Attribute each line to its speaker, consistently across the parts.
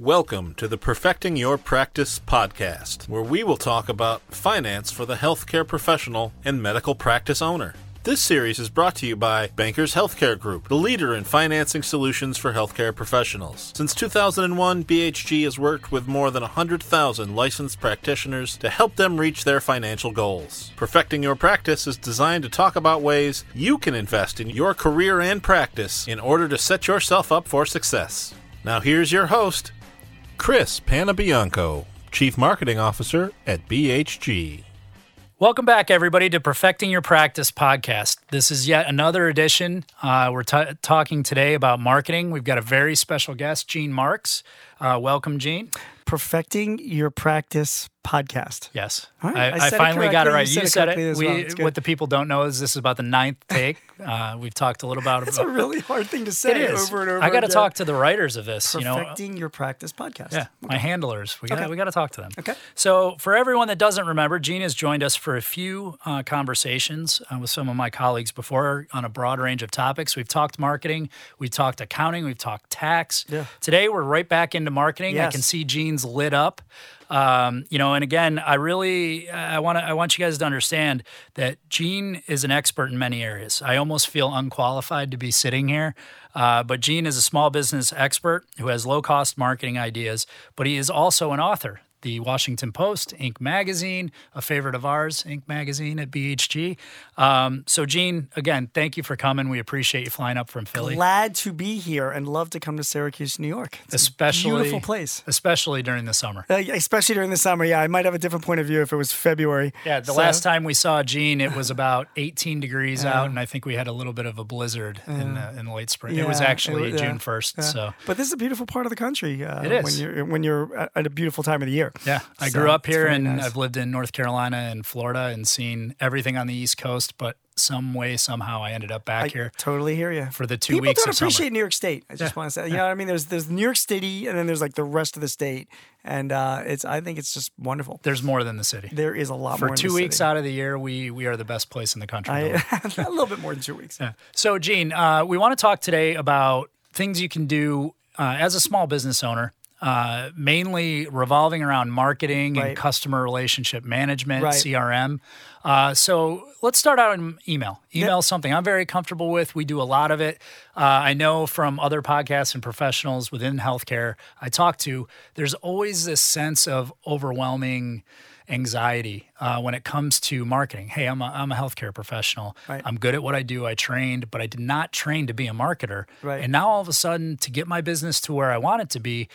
Speaker 1: Welcome to the Perfecting Your Practice podcast, where we will talk about finance for the healthcare professional and medical practice owner. This series is brought to you by Bankers Healthcare Group, the leader in financing solutions for healthcare professionals. Since 2001, BHG has worked with more than 100,000 licensed practitioners to help them reach their financial goals. Perfecting Your Practice is designed to talk about ways you can invest in your career and practice in order to set yourself up for success. Now, here's your host, Chris Panabianco, Chief Marketing Officer at BHG.
Speaker 2: Welcome back, everybody, to Perfecting Your Practice podcast. This is yet another edition. Uh, we're t- talking today about marketing. We've got a very special guest, Gene Marks. Uh, welcome, Gene.
Speaker 3: Perfecting Your Practice podcast.
Speaker 2: Yes,
Speaker 3: All
Speaker 2: I.
Speaker 3: I
Speaker 2: I
Speaker 3: said it
Speaker 2: finally got it right.
Speaker 3: You
Speaker 2: You
Speaker 3: said it
Speaker 2: it. We,
Speaker 3: well.
Speaker 2: What the people don't know is this is about the ninth take. Uh, we've talked a little about it.
Speaker 3: It's a really hard thing to say over and over.
Speaker 2: I got to talk to the writers of this. You know,
Speaker 3: Perfecting Your Practice podcast.
Speaker 2: Yeah, my handlers. We got
Speaker 3: Okay.
Speaker 2: we got to talk to them.
Speaker 3: Okay.
Speaker 2: So for everyone that doesn't remember, Gene has joined us for a few uh, conversations uh, with some of my colleagues before on a broad range of topics. We've talked marketing, we've talked accounting, we've talked tax.
Speaker 3: Yeah.
Speaker 2: Today we're right back into marketing. I can see Gene's lit up. Um, you know, and again, I really I want to I want you guys to understand that Gene is an expert in many areas. I almost feel unqualified to be sitting here, uh, but Gene is a small business expert who has low cost marketing ideas, but he is also an author. The Washington Post, Inc. magazine, a favorite of ours, Inc. magazine at BHG. Um, so, Gene, again, thank you for coming. We appreciate you flying up from Philly,
Speaker 3: Glad to be here and love to come to Syracuse, New York. It's
Speaker 2: especially
Speaker 3: a beautiful place.
Speaker 2: especially during the summer.
Speaker 3: Uh, especially during the summer. Yeah, I might have a different point of view if it was February.
Speaker 2: Yeah, the
Speaker 3: So-
Speaker 2: last time we saw Gene, it was about 18 degrees out, and I think we had a little bit of a blizzard in the in the late spring. it was actually
Speaker 3: it was- yeah,
Speaker 2: June 1st.
Speaker 3: yeah.
Speaker 2: So
Speaker 3: But this is a beautiful part of the country. Uh,
Speaker 2: It is.
Speaker 3: when you're when you're at a beautiful time of the year.
Speaker 2: Yeah, I
Speaker 3: So,
Speaker 2: grew up here, and
Speaker 3: nice.
Speaker 2: I've lived in North Carolina and Florida, and seen everything on the East Coast. But some way, somehow, I ended up back
Speaker 3: I
Speaker 2: here
Speaker 3: totally hear you.
Speaker 2: for the two
Speaker 3: People
Speaker 2: weeks
Speaker 3: don't
Speaker 2: of summer.
Speaker 3: appreciate New York State. I just want to say, you know what I mean? There's there's New York City, and then there's like the rest of the state, and uh, it's I think it's just wonderful.
Speaker 2: There's more than the city.
Speaker 3: There is a lot
Speaker 2: For
Speaker 3: more in
Speaker 2: two weeks
Speaker 3: city.
Speaker 2: out of the year, we we are the best place in the country.
Speaker 3: I, a little bit more than two weeks.
Speaker 2: Yeah. So, Gene, uh, we want to talk today about things you can do uh, as a small business owner, uh, mainly revolving around marketing and customer relationship management,
Speaker 3: Right.
Speaker 2: CRM. Uh, so, let's start out in email. Email is something I'm very comfortable with. We do a lot of it. Uh, I know from other podcasts and professionals within healthcare I talk to, there's always this sense of overwhelming anxiety uh, when it comes to marketing. Hey, I'm a, I'm a healthcare professional.
Speaker 3: Right.
Speaker 2: I'm good at what I do. I trained, but I did not train to be a marketer.
Speaker 3: Right.
Speaker 2: And now all of a sudden, to get my business to where I want it to be,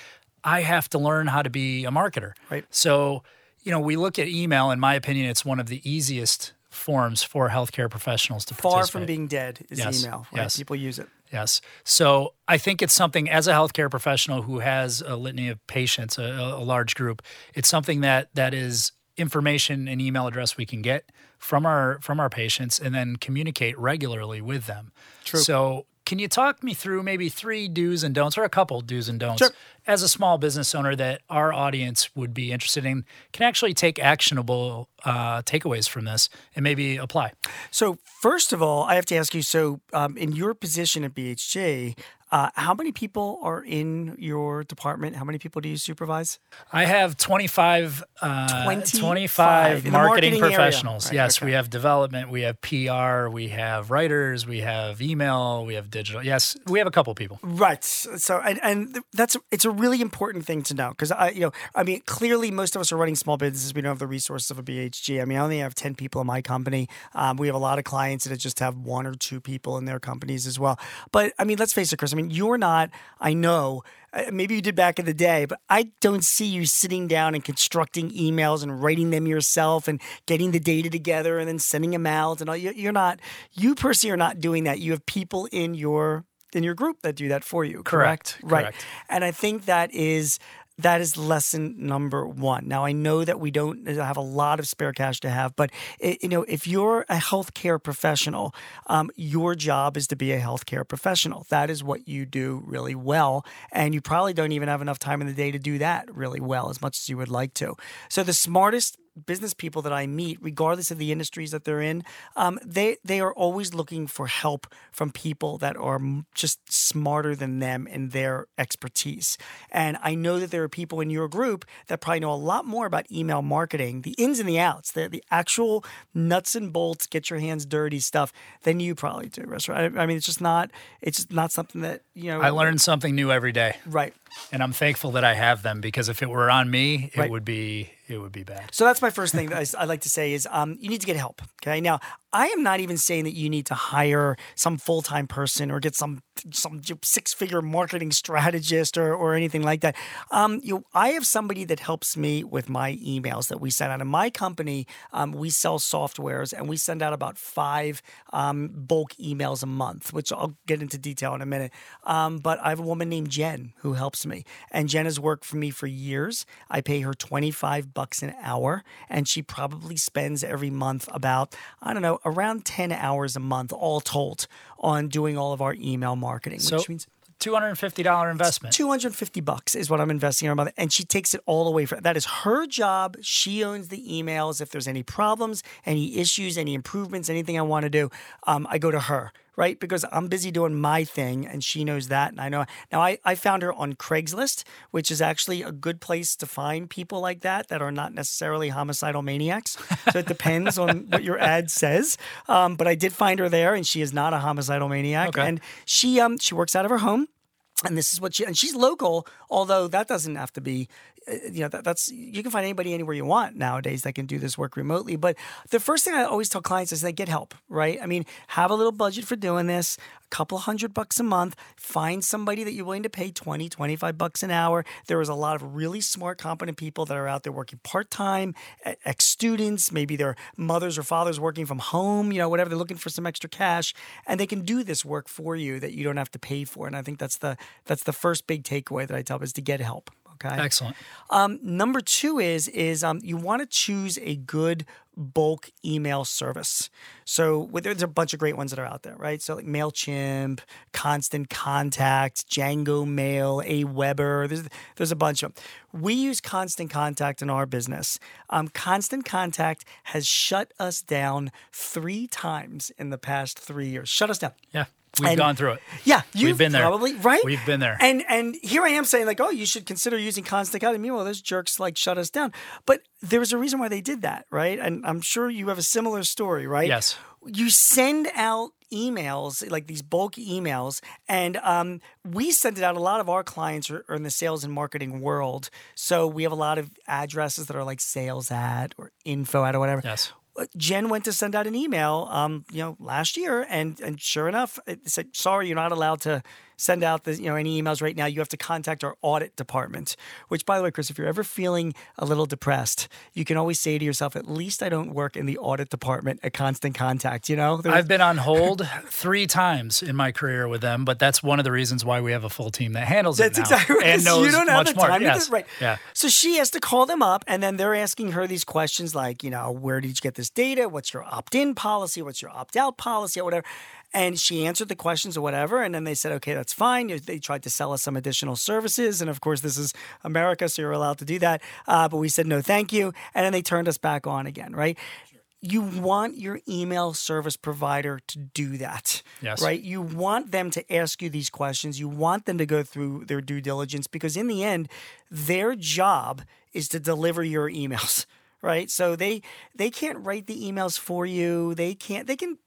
Speaker 2: I have to learn how to be a marketer.
Speaker 3: Right.
Speaker 2: So, you know, we look at email. In my opinion, it's one of the easiest forms for healthcare professionals to
Speaker 3: Far from being dead is
Speaker 2: Yes,
Speaker 3: email. Right?
Speaker 2: yes.
Speaker 3: People use it.
Speaker 2: Yes. So I think it's something as a healthcare professional who has a litany of patients, a, a large group, it's something that that is information and email address we can get from our from our patients and then communicate regularly with them.
Speaker 3: True.
Speaker 2: So can you talk me through maybe three do's and don'ts or a couple do's and don'ts
Speaker 3: Sure.
Speaker 2: as a small business owner that our audience would be interested in can actually take actionable uh, takeaways from this and maybe apply?
Speaker 3: So first of all, I have to ask you. So um, in your position at BHG, uh, how many people are in your department? How many people do you supervise?
Speaker 2: I have 25, uh,
Speaker 3: 25
Speaker 2: 25 marketing,
Speaker 3: marketing
Speaker 2: professionals.
Speaker 3: Right,
Speaker 2: yes,
Speaker 3: okay.
Speaker 2: we have development, we have PR, we have writers, we have email, we have digital. Yes, we have a couple people.
Speaker 3: Right. So, and, and that's it's a really important thing to know because I, you know, I mean, clearly most of us are running small businesses. We don't have the resources of a BHG. I mean, I only have ten people in my company. Um, we have a lot of clients that just have one or two people in their companies as well. But I mean, let's face it, Chris. I mean, you're not. I know. uh, Maybe you did back in the day, but I don't see you sitting down and constructing emails and writing them yourself and getting the data together and then sending them out. And all. You- You're not. You personally are not doing that. You have people in your in your group that do that for you.
Speaker 2: Correct,
Speaker 3: Correct. Right.
Speaker 2: correct.
Speaker 3: And I think that is that is lesson number one. Now I know that we don't have a lot of spare cash to have, but it, you know if you're a healthcare professional, um, your job is to be a healthcare professional. That is what you do really well, and you probably don't even have enough time in the day to do that really well as much as you would like to. So the smartest business people that I meet, regardless of the industries that they're in, um, they they are always looking for help from people that are just smarter than them in their expertise. And I know that there are people in your group that probably know a lot more about email marketing, the ins and the outs, the the actual nuts and bolts, get your hands dirty stuff than you probably do. I, I mean, it's just not it's just not something that you know.
Speaker 2: I learn something new every day.
Speaker 3: Right.
Speaker 2: And I'm thankful that I have them because if it were on me, it
Speaker 3: Right.
Speaker 2: would be it would be bad.
Speaker 3: So that's my first thing that I s- I like to say is um, you need to get help. Okay. Now, I am not even saying that you need to hire some full time person or get some some six figure marketing strategist or, or anything like that. Um, you, I have somebody that helps me with my emails that we send out. In my company, um, we sell softwares and we send out about five um, bulk emails a month, which I'll get into detail in a minute. Um, but I have a woman named Jen who helps me, and Jen has worked for me for years. I pay her twenty five bucks an hour, and she probably spends every month about I don't know around ten hours a month, all told, on doing all of our email marketing,
Speaker 2: So
Speaker 3: which means.
Speaker 2: two hundred and fifty dollar investment.
Speaker 3: 250 bucks is what I'm investing in her mother. And she takes it all away from that is her job. She owns the emails. If there's any problems, any issues, any improvements, anything I want to do, um, I go to her, right? Because I'm busy doing my thing and she knows that. And I know now I, I found her on Craigslist, which is actually a good place to find people like that that are not necessarily homicidal maniacs. So it depends on what your ad says. Um, but I did find her there and she is not a homicidal maniac.
Speaker 2: Okay.
Speaker 3: And she um she works out of her home and this is what she and she's local although that doesn't have to be Uh, you know that, that's you can find anybody anywhere you want nowadays that can do this work remotely. But the first thing i always tell clients is they get help right? I mean have a little budget for doing this a couple hundred bucks a month find somebody that you're willing to pay 20 25 bucks an hour. There is a lot of really smart competent people that are out there working part-time ex-students maybe their mothers or fathers working from home you know whatever. They're looking for some extra cash and they can do this work for you that you don't have to pay for. And i think that's the that's the first big takeaway that i tell is to get help okay
Speaker 2: Excellent.
Speaker 3: um, number two is is um, you want to choose a good bulk email service. So with- there's a bunch of great ones that are out there, right? So like Mailchimp, Constant Contact, Django Mail, AWeber. There's there's a bunch of them. We use Constant Contact in our business. Um, Constant Contact has shut us down three times in the past three years. Shut us down.
Speaker 2: Yeah. We've
Speaker 3: And-
Speaker 2: gone through it.
Speaker 3: Yeah, you've
Speaker 2: been there.
Speaker 3: Probably right.
Speaker 2: We've been there.
Speaker 3: And and here I am saying like, oh, you should consider using Constant Contact. Meanwhile, those jerks like shut us down. But there was a reason why they did that, right? And I'm sure you have a similar story, right?
Speaker 2: Yes.
Speaker 3: You send out emails like these bulk emails and um, we send it out a lot of our clients are, are in the sales and marketing world so we have a lot of addresses that are like sales at or info at or whatever
Speaker 2: Yes.
Speaker 3: Jen went to send out an email, um, you know, last year, and and sure enough, it said, "Sorry, you're not allowed to send out the, you know, any emails right now. You have to contact our audit department." Which, by the way, Chris, if you're ever feeling a little depressed, you can always say to yourself, "At least I don't work in the audit department at Constant Contact." You know, There's-
Speaker 2: I've been on hold three times in my career with them, but that's one of the reasons why we have a full team that handles
Speaker 3: That's
Speaker 2: it now
Speaker 3: exactly right.
Speaker 2: and knows
Speaker 3: you don't have
Speaker 2: much
Speaker 3: the time. to do
Speaker 2: Yes.
Speaker 3: right.
Speaker 2: Yeah.
Speaker 3: So she has to call them up, and then they're asking her these questions like, you know, where did you get this data? What's your opt-in policy? What's your opt-out policy? Or whatever. And she answered the questions or whatever, and then they said, okay, that's fine. They tried to sell us some additional services, and of course, this is America, so you're allowed to do that. Uh, but we said no, thank you, and then they turned us back on again, right? You want your email service provider to do that,
Speaker 2: Yes.
Speaker 3: right? You want them to ask you these questions. You want them to go through their due diligence because, in the end, their job is to deliver your emails, right? So they they can't write the emails for you. They can't. They can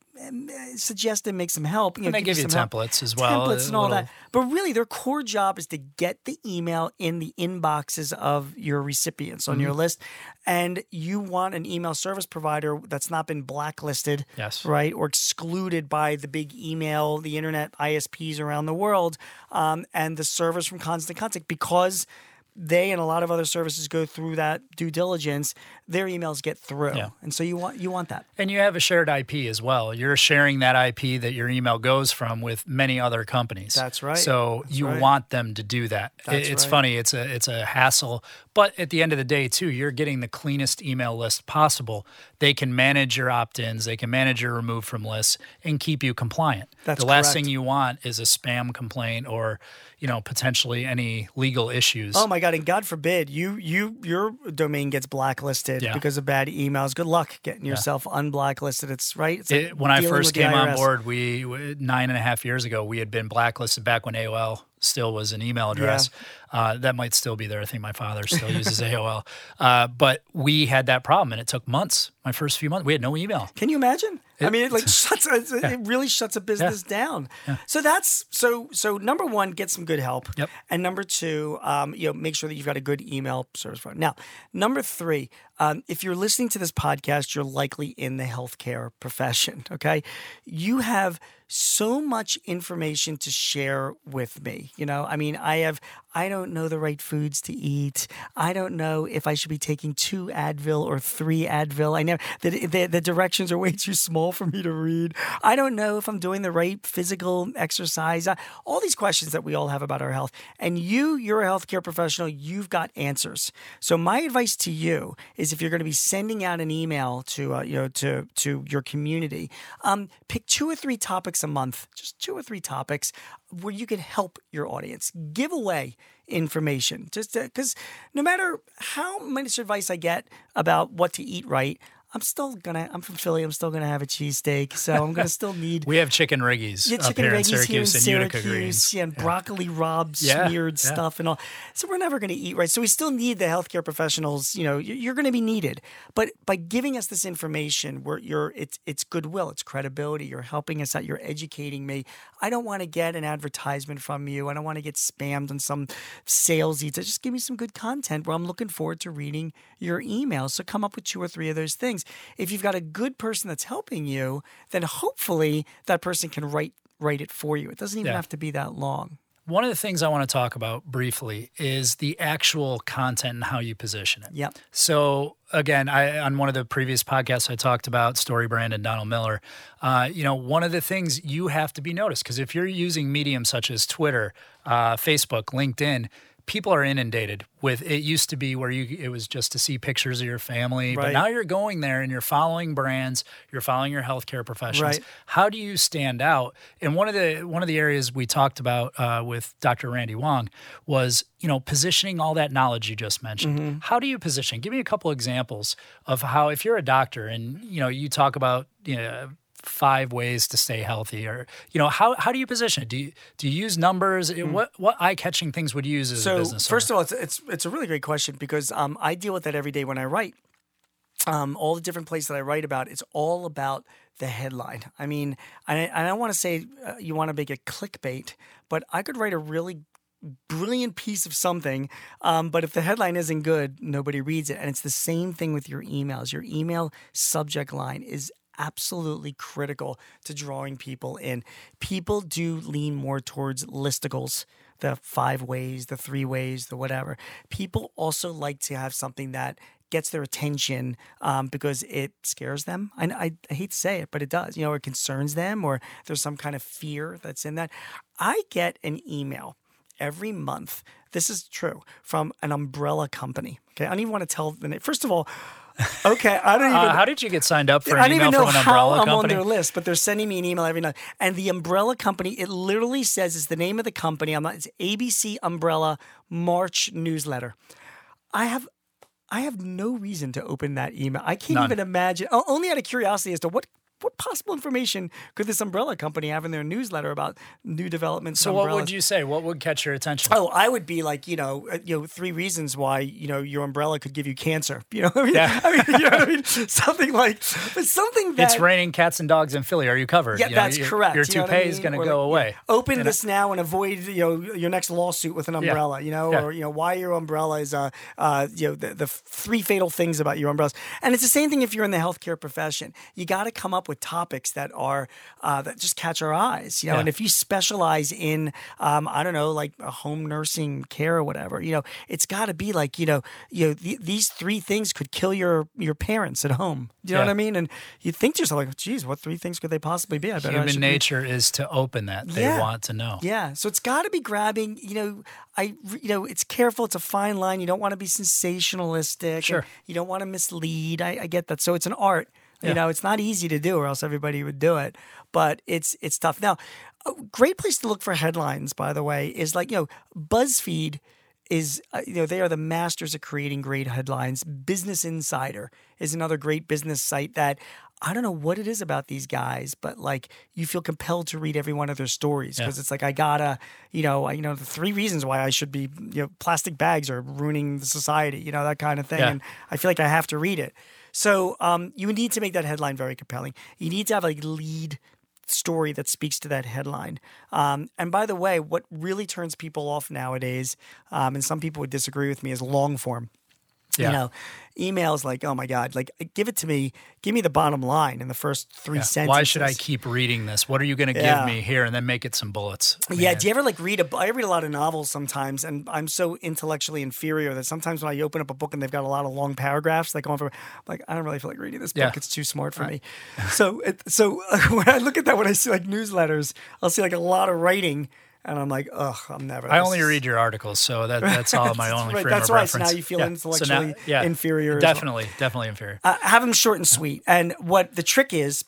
Speaker 3: suggest and make some help. You
Speaker 2: And
Speaker 3: know,
Speaker 2: they give you
Speaker 3: some help.
Speaker 2: templates as well.
Speaker 3: Templates and all
Speaker 2: little-
Speaker 3: that. But really, their core job is to get the email in the inboxes of your recipients on
Speaker 2: Mm-hmm.
Speaker 3: your list. And you want an email service provider that's not been blacklisted,
Speaker 2: Yes.
Speaker 3: right, or excluded by the big email, the internet ISPs around the world, um, and the service from Constant Contact because they and a lot of other services go through that due diligence. Their emails get through,
Speaker 2: Yeah.
Speaker 3: and so you want you want that.
Speaker 2: And you have a shared IP as well. You're sharing that IP that your email goes from with many other companies.
Speaker 3: That's right.
Speaker 2: So you
Speaker 3: right.
Speaker 2: want them to do that.
Speaker 3: That's
Speaker 2: it's
Speaker 3: right.
Speaker 2: funny. It's a it's a hassle, but at the end of the day, too, you're getting the cleanest email list possible. They can manage your opt-ins. They can manage your remove from lists and keep you compliant.
Speaker 3: That's
Speaker 2: the last
Speaker 3: correct.
Speaker 2: thing you want is a spam complaint or you know potentially any legal issues.
Speaker 3: Oh my God, and God forbid you you your domain gets blacklisted
Speaker 2: Yeah.
Speaker 3: because of bad emails. Good luck getting yourself unblacklisted. It's right. It's like
Speaker 2: It, when I first came on board, we nine and a half years ago, we had been blacklisted back when AOL still was an email address. Uh, that might still be there. I think my father still uses AOL. Uh, but we had that problem, and it took months. My first few months, we had no email.
Speaker 3: Can you imagine? I mean, it like shuts. It,
Speaker 2: Yeah.
Speaker 3: it really shuts a business down. So that's so. So number one, get some good help.
Speaker 2: Yep.
Speaker 3: And number two, um, you know, make sure that you've got a good email service provider. Now, number three, um, if you're listening to this podcast, you're likely in the healthcare profession. Okay, you have so much information to share with me. You know, I mean, I have. I don't know the right foods to eat. I don't know if I should be taking two Advil or three Advil. I know the, the, the directions are way too small for me to read. I don't know if I'm doing the right physical exercise. Uh, All these questions that we all have about our health. And you, you're a healthcare professional, you've got answers. So my advice to you is if you're going to be sending out an email to, uh, you know, to, to your community, um, pick two or three topics a month, just two or three topics where you can help your audience. Give away information just because no matter how much advice I get about what to eat right, I'm still gonna. I'm from Philly. I'm still gonna have a cheesesteak, so I'm gonna still need.
Speaker 2: We have chicken riggies
Speaker 3: Yeah,
Speaker 2: up
Speaker 3: chicken
Speaker 2: here in
Speaker 3: riggies here in
Speaker 2: Syracuse and Utica
Speaker 3: Syracuse,
Speaker 2: greens.
Speaker 3: yeah, and broccoli rabe
Speaker 2: Yeah,
Speaker 3: smeared
Speaker 2: yeah.
Speaker 3: stuff and all. So we're never to eat right. So we still need the healthcare professionals. You know, you- you're to be needed. But by giving us this information, we're you're it's it's goodwill, it's credibility. You're helping us out. You're educating me. I don't want to get an advertisement from you. I don't want to get spammed on some salesy. To just give me some good content where I'm looking forward to reading your emails. So come up with two or three of those things. If you've got a good person that's helping you, then hopefully that person can write write it for you. It doesn't even
Speaker 2: Yeah.
Speaker 3: have to be that long.
Speaker 2: One of the things I want to talk about briefly is the actual content and how you position it.
Speaker 3: Yep.
Speaker 2: So again, I on one of the previous podcasts I talked about Story Brand and Donald Miller. Uh, you know, one of the things you have to be noticed because if you're using mediums such as Twitter, uh, Facebook, LinkedIn. People are inundated with it. Used to be where you it was just to see pictures of your family, but now you're going there and you're following brands, you're following your healthcare professionals.
Speaker 3: Right.
Speaker 2: How do you stand out? And one of the one of the areas we talked about uh, with Dr. Randy Wong was you know positioning all that knowledge you just mentioned.
Speaker 3: Mm-hmm.
Speaker 2: How do you position? Give me a couple examples of how if you're a doctor and you know you talk about you know five ways to stay healthy or you know how, how do you position it do you do you use numbers what what eye-catching things would you use as a
Speaker 3: Mm. So first of all, it's, it's it's a really great question because um, I deal with that every day when I write. Um, all the different places that I write about, it's all about the headline. I mean, I, I don't want to say uh, you want to make it clickbait, but I could write a really brilliant piece of something, um, but if the headline isn't good, nobody reads it. And it's the same thing with your emails. Your email subject line is absolutely critical to drawing people in. People do lean more towards listicles, the five ways, the three ways, the whatever. People also like to have something that gets their attention um, because it scares them. I, I hate to say it, but it does. You know, it concerns them, or there's some kind of fear that's in that. I get an email every month. This is true from an umbrella company. Okay, I don't even want to tell the name. First of all, okay, I don't even.
Speaker 2: uh, how did you get signed up for
Speaker 3: I don't
Speaker 2: email
Speaker 3: even know how I'm
Speaker 2: company
Speaker 3: on their list, but they're sending me an email every night. And the umbrella company, it literally says it's the name of the company. I'm not. It's ABC Umbrella March newsletter. I have. I have no reason to open that email. I can't
Speaker 2: None.
Speaker 3: even imagine. Only out of curiosity as to what what possible information could this umbrella company have in their newsletter about new developments?
Speaker 2: so what would you say what would catch your attention
Speaker 3: Oh, I would be like, you know, uh, you know, three reasons why you know your umbrella could give you cancer. You know, I mean,
Speaker 2: Yeah.
Speaker 3: I mean, you know what I mean, something like, but something that
Speaker 2: it's raining cats and dogs in Philly. Are you covered?
Speaker 3: Yeah,
Speaker 2: You know,
Speaker 3: that's
Speaker 2: your-
Speaker 3: correct.
Speaker 2: Your
Speaker 3: you know what
Speaker 2: toupee is going to go
Speaker 3: like,
Speaker 2: away.
Speaker 3: yeah, Open this now and avoid you know your next lawsuit with an umbrella. You know,
Speaker 2: Yeah.
Speaker 3: or you know why your umbrella is uh, uh you know the, the three fatal things about your umbrellas. And it's the same thing if you're in the healthcare profession. You got to come up with topics that are uh, that just catch our eyes. You know,
Speaker 2: Yeah.
Speaker 3: and if you specialize in um, I don't know like a home nursing care or whatever, you know, it's got to be like you know you know th- these three things could kill your your parents at home. Do you know what I mean? And you think to yourself like, geez, what three things could they possibly be? I bet
Speaker 2: Human
Speaker 3: read
Speaker 2: nature is to open that. They
Speaker 3: Yeah.
Speaker 2: want to know.
Speaker 3: yeah, so it's got to be grabbing. You know, I you know it's careful. It's a fine line. You don't want to be sensationalistic.
Speaker 2: Sure.
Speaker 3: You don't want to mislead. I, I get that. So it's an art.
Speaker 2: Yeah.
Speaker 3: You know, it's not easy to do, or else everybody would do it. But it's it's tough. Now, a great place to look for headlines, by the way, is like you know BuzzFeed is uh, you know they are the masters of creating great headlines. Business Insider is another great business site that I don't know what it is about these guys, but like you feel compelled to read every one of their stories because
Speaker 2: Yeah.
Speaker 3: it's like I gotta, you know, I, you know the three reasons why I should be, you know, plastic bags are ruining the society, you know, that kind of thing,
Speaker 2: Yeah.
Speaker 3: and I feel like I have to read it. So um, you need to make that headline very compelling. You need to have a lead story that speaks to that headline. Um, and by the way, what really turns people off nowadays, um, and some people would disagree with me, is long form.
Speaker 2: Yeah.
Speaker 3: You know, emails like, oh my God, like give it to me, give me the bottom line in the first three
Speaker 2: Yeah.
Speaker 3: sentences.
Speaker 2: Why should I keep reading this? What are you going to
Speaker 3: Yeah.
Speaker 2: give me here? And then make it some bullets.
Speaker 3: Yeah, do you ever like read a? I read a lot of novels sometimes, and I'm so intellectually inferior that sometimes when I open up a book and they've got a lot of long paragraphs, like for, like I don't really feel like reading this book.
Speaker 2: Yeah.
Speaker 3: It's too smart for me. So, it, so when I look at that, when I see like newsletters, I'll see like a lot of writing, and I'm like, ugh, I'm never.
Speaker 2: I only
Speaker 3: is-
Speaker 2: read your articles, so that, that's all my only
Speaker 3: right,
Speaker 2: frame
Speaker 3: that's
Speaker 2: of
Speaker 3: right. So now you feel
Speaker 2: Yeah.
Speaker 3: intellectually inferior as well.
Speaker 2: Definitely, definitely inferior.
Speaker 3: uh, have them short and sweet. And what the trick is,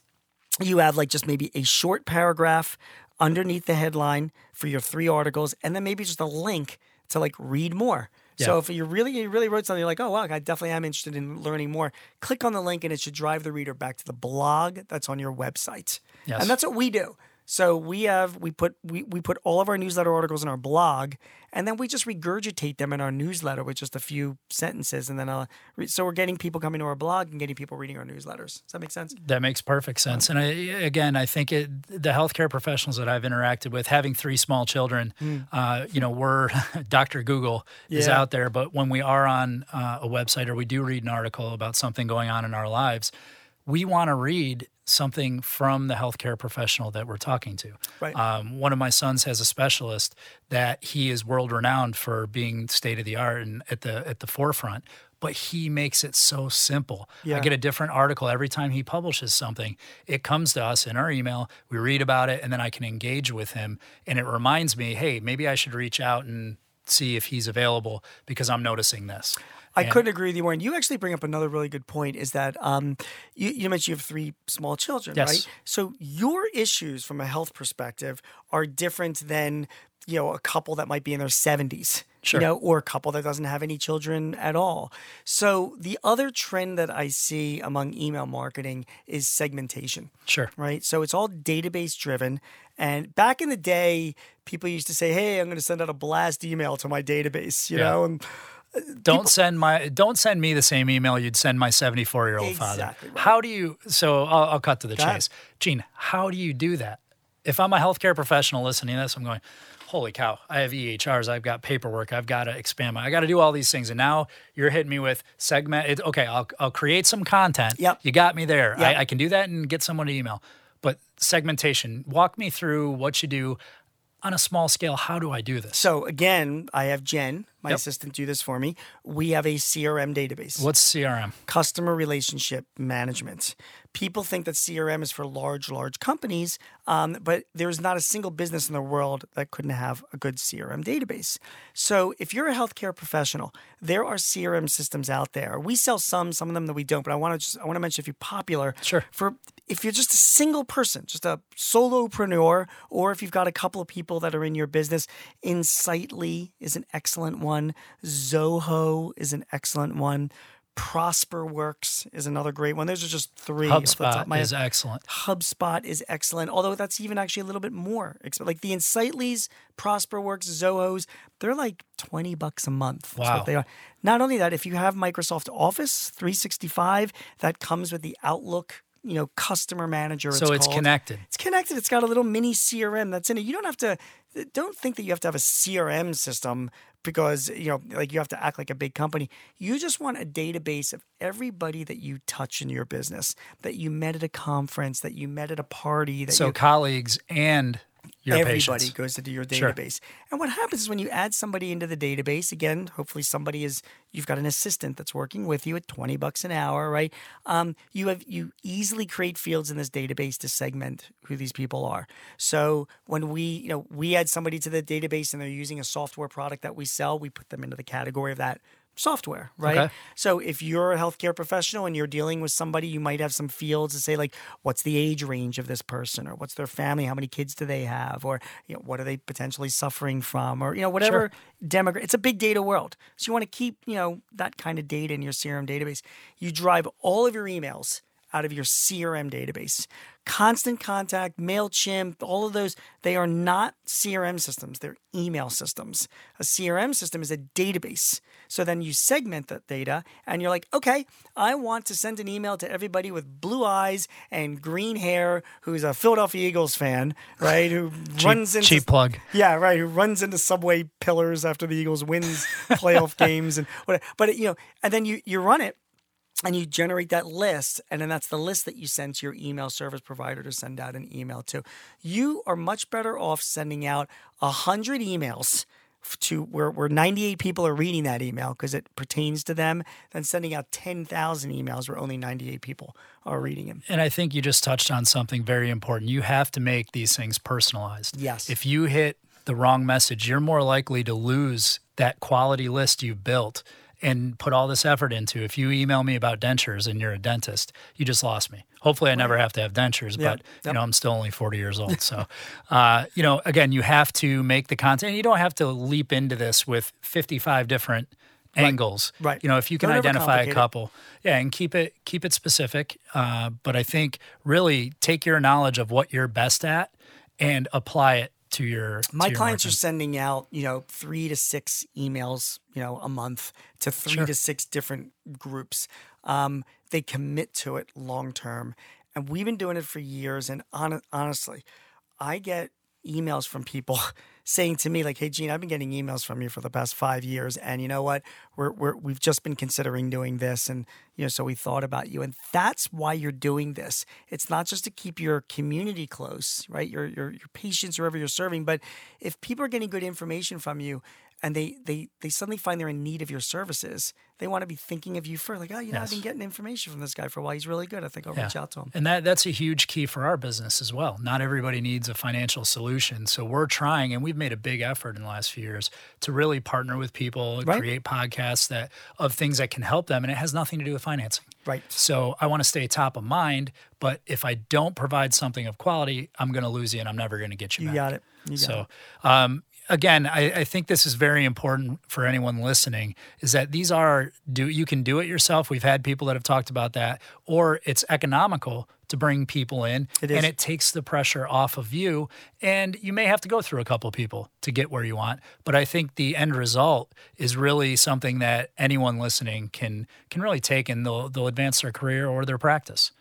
Speaker 3: you have like just maybe a short paragraph underneath the headline for your three articles, and then maybe just a link to like read more. So if you really you really wrote something you're like, oh wow, I definitely am interested in learning more. Click on the link, and it should drive the reader back to the blog that's on your website.
Speaker 2: Yes.
Speaker 3: And that's what we do. So we have we put we, we put all of our newsletter articles in our blog, and then we just regurgitate them in our newsletter with just a few sentences, and then uh, re- so we're getting people coming to our blog and getting people reading our newsletters. Does that make sense?
Speaker 2: That makes perfect sense. And I, again, I think it, the healthcare professionals that I've interacted with, having three small children, uh, you know, we're Dr. Google is out there, but when we are on uh, a website or we do read an article about something going on in our lives, we want to read something from the healthcare professional that we're talking to.
Speaker 3: Right.
Speaker 2: Um, one of my sons has a specialist that he is world renowned for being state of the art and at the at the forefront. But he makes it so simple.
Speaker 3: Yeah.
Speaker 2: I get a different article every time he publishes something. It comes to us in our email. We read about it, and then I can engage with him. And it reminds me, hey, maybe I should reach out and see if he's available because I'm noticing this.
Speaker 3: I
Speaker 2: And-
Speaker 3: couldn't agree with you more. And you actually bring up another really good point is that um, you, you mentioned you have three small children,
Speaker 2: Yes.
Speaker 3: right? So your issues from a health perspective are different than you know a couple that might be in their 70s.
Speaker 2: Sure.
Speaker 3: You know, or a couple that doesn't have any children at all. So the other trend that I see among email marketing is segmentation
Speaker 2: Sure.
Speaker 3: right? So it's all database driven. And back in the day, people used to say, "Hey, I'm going to send out a blast email to my database," you
Speaker 2: Yeah.
Speaker 3: know, and
Speaker 2: don't send my don't send me the same email you'd send my 74 year old father.
Speaker 3: Exactly right.
Speaker 2: how do you so I'll, I'll cut to the chase. Gene how do you do that? If i'm a healthcare professional listening to this i'm going holy cow i have ehrs i've got paperwork i've got to expand my i got to do all these things. And now you're hitting me with segment it, okay I'll, I'll create some content.
Speaker 3: Yep.
Speaker 2: you got me there.
Speaker 3: Yep.
Speaker 2: I, I can do that and get someone to email. But segmentation walk me through what you do on a small scale. How do i do this?
Speaker 3: So again, I have Jen, my
Speaker 2: Yep.
Speaker 3: assistant, do this for me. We have a CRM database.
Speaker 2: what's crm
Speaker 3: customer relationship management. People think that CRM is for large, large companies, um, but there's not a single business in the world that couldn't have a good CRM database. So if you're a healthcare professional, there are CRM systems out there. We sell some, some of them that we don't, but I want to just I want to mention a few popular.
Speaker 2: Sure.
Speaker 3: For if you're just a single person, just a solopreneur, or if you've got a couple of people that are in your business, Insightly is an excellent one. Zoho is an excellent one. ProsperWorks is another great one. Those are just three. off the top
Speaker 2: hubspot
Speaker 3: my
Speaker 2: is excellent
Speaker 3: HubSpot is excellent, although that's even actually a little bit more. Like the Insightly's, ProsperWorks, Zohos, they're like 20 bucks a month.
Speaker 2: Wow.
Speaker 3: what they are. Not only that, if you have Microsoft Office 365, that comes with the Outlook, you know, customer manager.
Speaker 2: so it's
Speaker 3: called.
Speaker 2: connected
Speaker 3: It's connected. It's got a little mini CRM that's in it. You don't have to. Don't think that you have to have a CRM system because you know, like you have to act like a big company. You just want a database of everybody that you touch in your business, that you met at a conference, that you met at a party, that
Speaker 2: so
Speaker 3: you,
Speaker 2: colleagues and your
Speaker 3: everybody
Speaker 2: patients.
Speaker 3: goes into your
Speaker 2: Sure.
Speaker 3: database. And what happens is when you add somebody into the database, again, hopefully somebody is you've got an assistant that's working with you at 20 bucks an hour, right? Um, you have you easily create fields in this database to segment who these people are. So when we, you know, we add somebody to the database and they're using a software product that we sell, we put them into the category of that software, right?
Speaker 2: Okay.
Speaker 3: So if you're a healthcare professional and you're dealing with somebody, you might have some fields to say like, what's the age range of this person, or what's their family, how many kids do they have, or you know, what are they potentially suffering from, or you know, whatever demographic. It's a big data world, so you want to keep you know that kind of data in your CRM database. You drive all of your emails out of your CRM database. Constant Contact, MailChimp, all of those, they are not CRM systems, they're email systems. A CRM system is a database. So then you segment that data and you're like, okay, I want to send an email to everybody with blue eyes and green hair who's a Philadelphia Eagles fan, right? Who runs into
Speaker 2: cheap plug.
Speaker 3: yeah, right. Who runs into subway pillars after the Eagles wins playoff games and whatever. But you know, and then you you run it and you generate that list and then that's the list that you send to your email service provider to send out an email to you are much better off sending out 100 emails to where, where 98 people are reading that email because it pertains to them than sending out 10,000 emails where only 98 people are reading them.
Speaker 2: And I think you just touched on something very important. You have to make these things personalized.
Speaker 3: Yes.
Speaker 2: If you hit the wrong message, you're more likely to lose that quality list you've built and put all this effort into. If you email me about dentures and you're a dentist, you just lost me. Hopefully, I never have to have dentures,
Speaker 3: Yeah.
Speaker 2: but you
Speaker 3: Yep.
Speaker 2: know, I'm still only 40 years old. So, uh, you know, again, you have to make the content. And you don't have to leap into this with 55 different angles.
Speaker 3: Right.
Speaker 2: You know, if you can
Speaker 3: Don't
Speaker 2: identify a couple, yeah, and keep it keep it specific. Uh, but I think really take your knowledge of what you're best at and apply it to your. to
Speaker 3: My
Speaker 2: your
Speaker 3: clients are sending out, you know, three to six emails, you know, a month to three
Speaker 2: Sure.
Speaker 3: to six different groups. Um, they commit to it long term, and we've been doing it for years. And hon- honestly, I get emails from people saying to me like, "Hey, Gene, I've been getting emails from you for the past five years, and you know what? We're, we're we've just been considering doing this, and you know, so we thought about you, and that's why you're doing this. It's not just to keep your community close, right? Your your your patients, whoever you're serving, but if people are getting good information from you." And they, they they suddenly find they're in need of your services. They want to be thinking of you first, like, oh, you know, I've been getting information from this guy for a while. He's really good. I think I'll reach out to him.
Speaker 2: And that that's a huge key for our business as well. Not everybody needs a financial solution. So we're trying and we've made a big effort in the last few years to really partner with people,
Speaker 3: Right.
Speaker 2: create podcasts that of things that can help them and it has nothing to do with financing.
Speaker 3: Right.
Speaker 2: So I want to stay top of mind, but if I don't provide something of quality, I'm going to lose you and I'm never going to get you,
Speaker 3: You
Speaker 2: back.
Speaker 3: You got it. You got
Speaker 2: So, um, again, I, I think this is very important for anyone listening. Is that these are do you can do it yourself. We've had people that have talked about that, or it's economical to bring people in,
Speaker 3: It
Speaker 2: and it takes the pressure off of you. And you may have to go through a couple people to get where you want, but I think the end result is really something that anyone listening can can really take, and they'll they'll advance their career or their practice.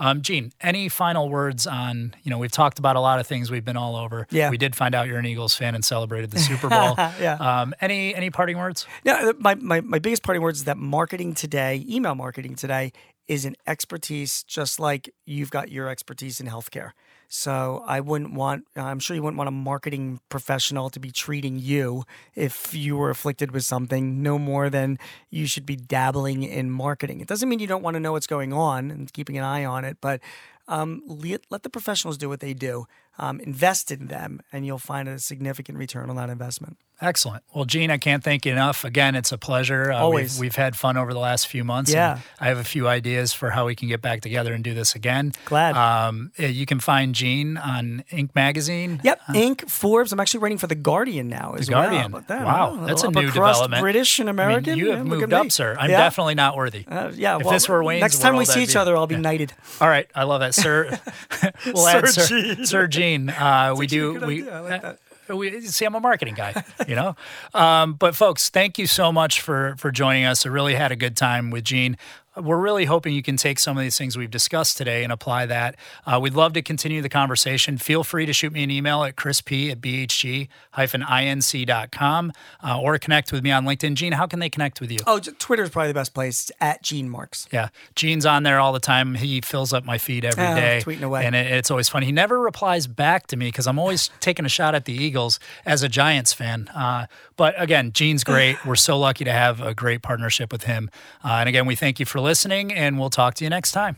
Speaker 2: Um, Gene, any final words on, you know, we've talked about a lot of things. We've been all over.
Speaker 3: Yeah.
Speaker 2: We did find out you're an Eagles fan and celebrated the Super Bowl.
Speaker 3: Yeah.
Speaker 2: Um, any any parting words?
Speaker 3: Yeah, my, my, my biggest parting words is that marketing today, email marketing today, is an expertise just like you've got your expertise in healthcare. So I wouldn't want, I'm sure you wouldn't want a marketing professional to be treating you if you were afflicted with something no more than you should be dabbling in marketing. It doesn't mean you don't want to know what's going on and keeping an eye on it, but um, let, let the professionals do what they do. Um, invest in them, and you'll find a significant return on that investment.
Speaker 2: Excellent. Well, Gene, I can't thank you enough. Again, it's a pleasure. Uh,
Speaker 3: Always.
Speaker 2: We've, we've had fun over the last few months.
Speaker 3: Yeah.
Speaker 2: I have a few ideas for how we can get back together and do this again.
Speaker 3: Glad.
Speaker 2: Um, uh, you can find Gene on Inc. Magazine.
Speaker 3: Yep, Inc. Forbes. I'm actually writing for the Guardian now as
Speaker 2: The. Guardian.
Speaker 3: About that?
Speaker 2: Wow,
Speaker 3: Huh?
Speaker 2: that's a new development.
Speaker 3: British and
Speaker 2: I mean,
Speaker 3: American.
Speaker 2: you have
Speaker 3: Yeah,
Speaker 2: moved up,
Speaker 3: me.
Speaker 2: sir. I'm
Speaker 3: Yeah.
Speaker 2: definitely not worthy.
Speaker 3: Uh, yeah,
Speaker 2: If
Speaker 3: well,
Speaker 2: this were Wayne's
Speaker 3: next time we see
Speaker 2: I'd
Speaker 3: each
Speaker 2: be-
Speaker 3: other, I'll be knighted.
Speaker 2: All right, I love that, Sir. we'll
Speaker 3: Sir
Speaker 2: Sir
Speaker 3: Gene.
Speaker 2: Sir Gene. Uh, we do. we.
Speaker 3: Like
Speaker 2: uh, we see. I'm a marketing guy, you know. Um, but folks, thank you so much for for joining us. I really had a good time with Gene. We're really hoping you can take some of these things we've discussed today and apply that. Uh, we'd love to continue the conversation. Feel free to shoot me an email at chrisp at bhg-inc.com uh, or connect with me on LinkedIn. Gene, how can they connect with you?
Speaker 3: Oh, Twitter is probably the best place. It's at Gene Marks.
Speaker 2: Yeah, Gene's on there all the time. He fills up my feed every
Speaker 3: Ah,
Speaker 2: day,
Speaker 3: tweeting away.
Speaker 2: and it, it's always fun. He never replies back to me because I'm always taking a shot at the Eagles as a Giants fan. Uh, but again, Gene's great. We're so lucky to have a great partnership with him. Uh, and again, we thank you for listening, and we'll talk to you next time.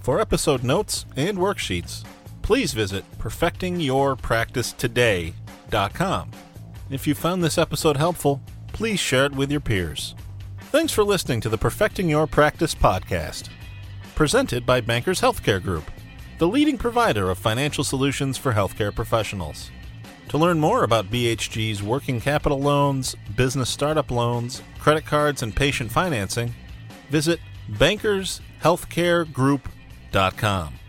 Speaker 1: For episode notes and worksheets, please visit perfectingyourpracticetoday.com. If you found this episode helpful, please share it with your peers. Thanks for listening to the Perfecting Your Practice podcast, presented by Bankers Healthcare Group, the leading provider of financial solutions for healthcare professionals. To learn more about BHG's working capital loans, business startup loans, credit cards, and patient financing, visit bankershealthcaregroup.com.